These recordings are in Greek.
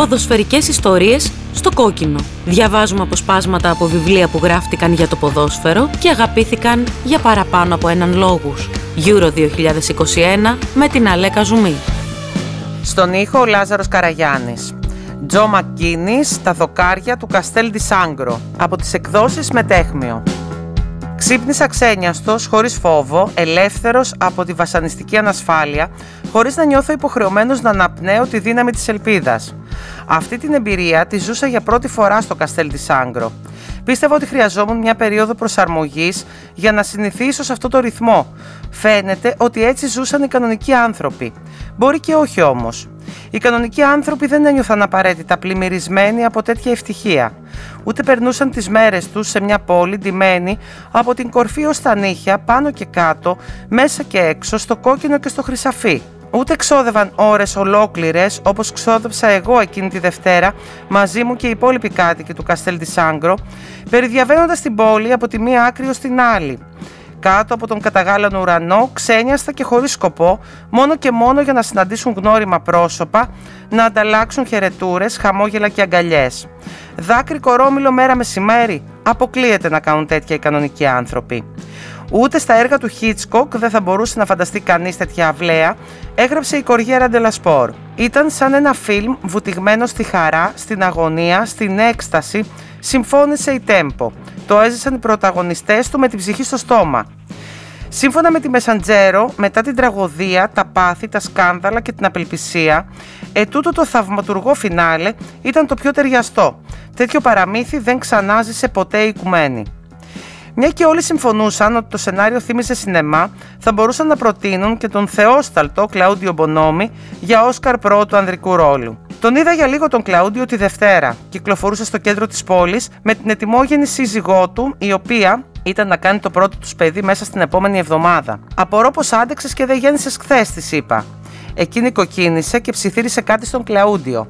Ποδοσφαιρικές ιστορίες στο κόκκινο. Διαβάζουμε αποσπάσματα από βιβλία που γράφτηκαν για το ποδόσφαιρο και αγαπήθηκαν για παραπάνω από έναν λόγους. Euro 2021 με την Αλέκα Ζουμή. Στον ήχο ο Λάζαρος Καραγιάννης. Τζο Μακκίνης, τα δοκάρια του Καστέλ Σάγκρο, από τις εκδόσεις Μετέχμιο. Ξύπνησα ξένιαστος, χωρίς φόβο, ελεύθερος από τη βασανιστική ανασφάλεια, χωρίς να νιώθω υποχρεωμένος να αναπνέω τη δύναμη της ελπίδας. Αυτή την εμπειρία τη ζούσα για πρώτη φορά στο Καστέλ Σάγκρο. Πίστευα ότι χρειαζόμουν μια περίοδο προσαρμογής για να συνηθίσω σε αυτό το ρυθμό. Φαίνεται ότι έτσι ζούσαν οι κανονικοί άνθρωποι. Μπορεί και όχι όμως. Οι κανονικοί άνθρωποι δεν ένιωθαν απαραίτητα πλημμυρισμένοι από τέτοια ευτυχία. Ούτε περνούσαν τις μέρες τους σε μια πόλη ντυμένη από την κορφή ως τα νύχια, πάνω και κάτω, μέσα και έξω, στο κόκκινο και στο χρυσαφί. Ούτε ξόδευαν ώρες ολόκληρες όπως ξόδεψα εγώ εκείνη τη Δευτέρα μαζί μου και οι υπόλοιποι κάτοικοι του Καστέλ Σάγκρο, περιδιαβαίνοντας την πόλη από τη μία άκρη ως την άλλη κάτω από τον καταγάλανο ουρανό, ξένιαστα και χωρίς σκοπό, μόνο και μόνο για να συναντήσουν γνώριμα πρόσωπα, να ανταλλάξουν χαιρετούρες, χαμόγελα και αγκαλιές. Δάκρυ κορόμιλο μέρα μεσημέρι, αποκλείεται να κάνουν τέτοια οι κανονικοί άνθρωποι. Ούτε στα έργα του Χίτσκοκ δεν θα μπορούσε να φανταστεί κανείς τέτοια αυλαία, έγραψε η Κοργέρα Ντελασπόρ. Ήταν σαν ένα φιλμ βουτυγμένο στη χαρά, στην αγωνία, στην έκσταση, συμφώνησε η Τέμπο. Το έζησαν οι πρωταγωνιστές του με την ψυχή στο στόμα. Σύμφωνα με τη Μεσαντζέρο, μετά την τραγωδία, τα πάθη, τα σκάνδαλα και την απελπισία, ετούτο το θαυματουργό φινάλε ήταν το πιο ταιριαστό. Τέτοιο παραμύθι δεν ξανάζησε ποτέ η οικουμένη. Μια και όλοι συμφωνούσαν ότι το σενάριο θύμιζε σινεμά, θα μπορούσαν να προτείνουν και τον θεόσταλτο Κλαούντιο Μπονόμι για Όσκαρ πρώτου ανδρικού ρόλου. Τον είδα για λίγο τον Κλαούντιο τη Δευτέρα. Κυκλοφορούσε στο κέντρο της πόλης με την ετοιμόγενη σύζυγό του, η οποία ήταν να κάνει το πρώτο τους παιδί μέσα στην επόμενη εβδομάδα. Απορώ πως άντεξες και δεν γέννησες χθες, της είπα. Εκείνη κοκκίνησε και ψιθύρισε κάτι στον Κλαούντιο.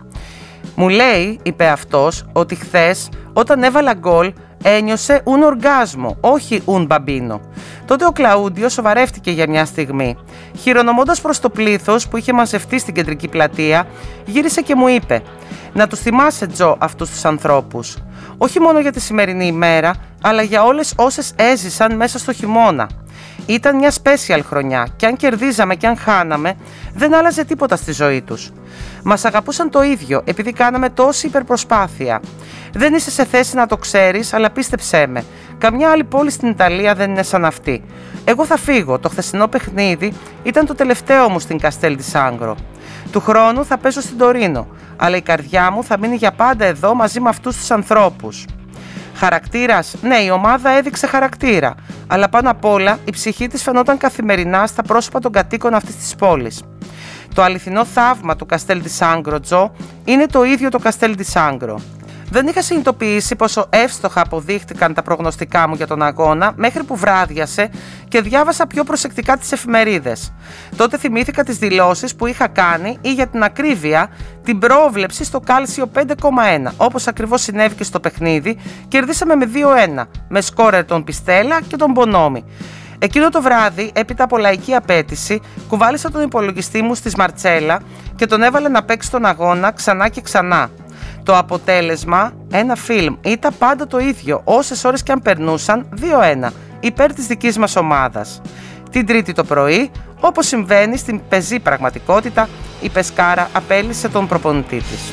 Μου λέει, είπε αυτός, ότι χθες όταν έβαλα γκολ ένιωσε un οργάσμο, όχι un μπαμπίνο. Τότε ο Κλαούντιο σοβαρεύτηκε για μια στιγμή. Χειρονομώντας προς το πλήθος που είχε μαζευτεί στην κεντρική πλατεία, γύρισε και μου είπε: Να τους θυμάσαι, Τζο, αυτούς τους ανθρώπους. Όχι μόνο για τη σημερινή ημέρα, αλλά για όλες όσες έζησαν μέσα στο χειμώνα. Ήταν μια special χρονιά και αν κερδίζαμε και αν χάναμε, δεν άλλαζε τίποτα στη ζωή τους. Μας αγαπούσαν το ίδιο επειδή κάναμε τόση υπερπροσπάθεια. Δεν είσαι σε θέση να το ξέρεις, αλλά πίστεψέ με. Καμιά άλλη πόλη στην Ιταλία δεν είναι σαν αυτή. Εγώ θα φύγω. Το χθεσινό παιχνίδι ήταν το τελευταίο μου στην Καστέλ τη Άγκρο. Του χρόνου θα πέσω στην Τωρίνο, αλλά η καρδιά μου θα μείνει για πάντα εδώ μαζί με αυτούς τους ανθρώπους. Χαρακτήρας, ναι, η ομάδα έδειξε χαρακτήρα, αλλά πάνω απ' όλα η ψυχή της φαινόταν καθημερινά στα πρόσωπα των κατοίκων αυτής της πόλης. Το αληθινό θαύμα του Καστέλ τη Άγκρο, Τζο, είναι το ίδιο το Καστέλ τη Άγκρο. Δεν είχα συνειδητοποιήσει πόσο εύστοχα αποδείχτηκαν τα προγνωστικά μου για τον αγώνα μέχρι που βράδιασε και διάβασα πιο προσεκτικά τις εφημερίδες. Τότε θυμήθηκα τις δηλώσεις που είχα κάνει ή για την ακρίβεια την πρόβλεψη στο κάλσιο 5,1. Όπως ακριβώς συνέβη και στο παιχνίδι, κερδίσαμε με 2-1 με σκόρερ τον Πιστέλα και τον Μπονόμι. Εκείνο το βράδυ, έπειτα από λαϊκή απέτηση, κουβάλισα τον υπολογιστή μου στη Μαρτσέλα και τον έβαλε να παίξει τον αγώνα ξανά και ξανά. Το αποτέλεσμα, ένα φιλμ, ήταν πάντα το ίδιο, όσες ώρες και αν περνούσαν, 2-1, υπέρ της δικής μας ομάδας. Την τρίτη το πρωί, όπως συμβαίνει στην πεζή πραγματικότητα, η Πεσκάρα απέλησε τον προπονητή της.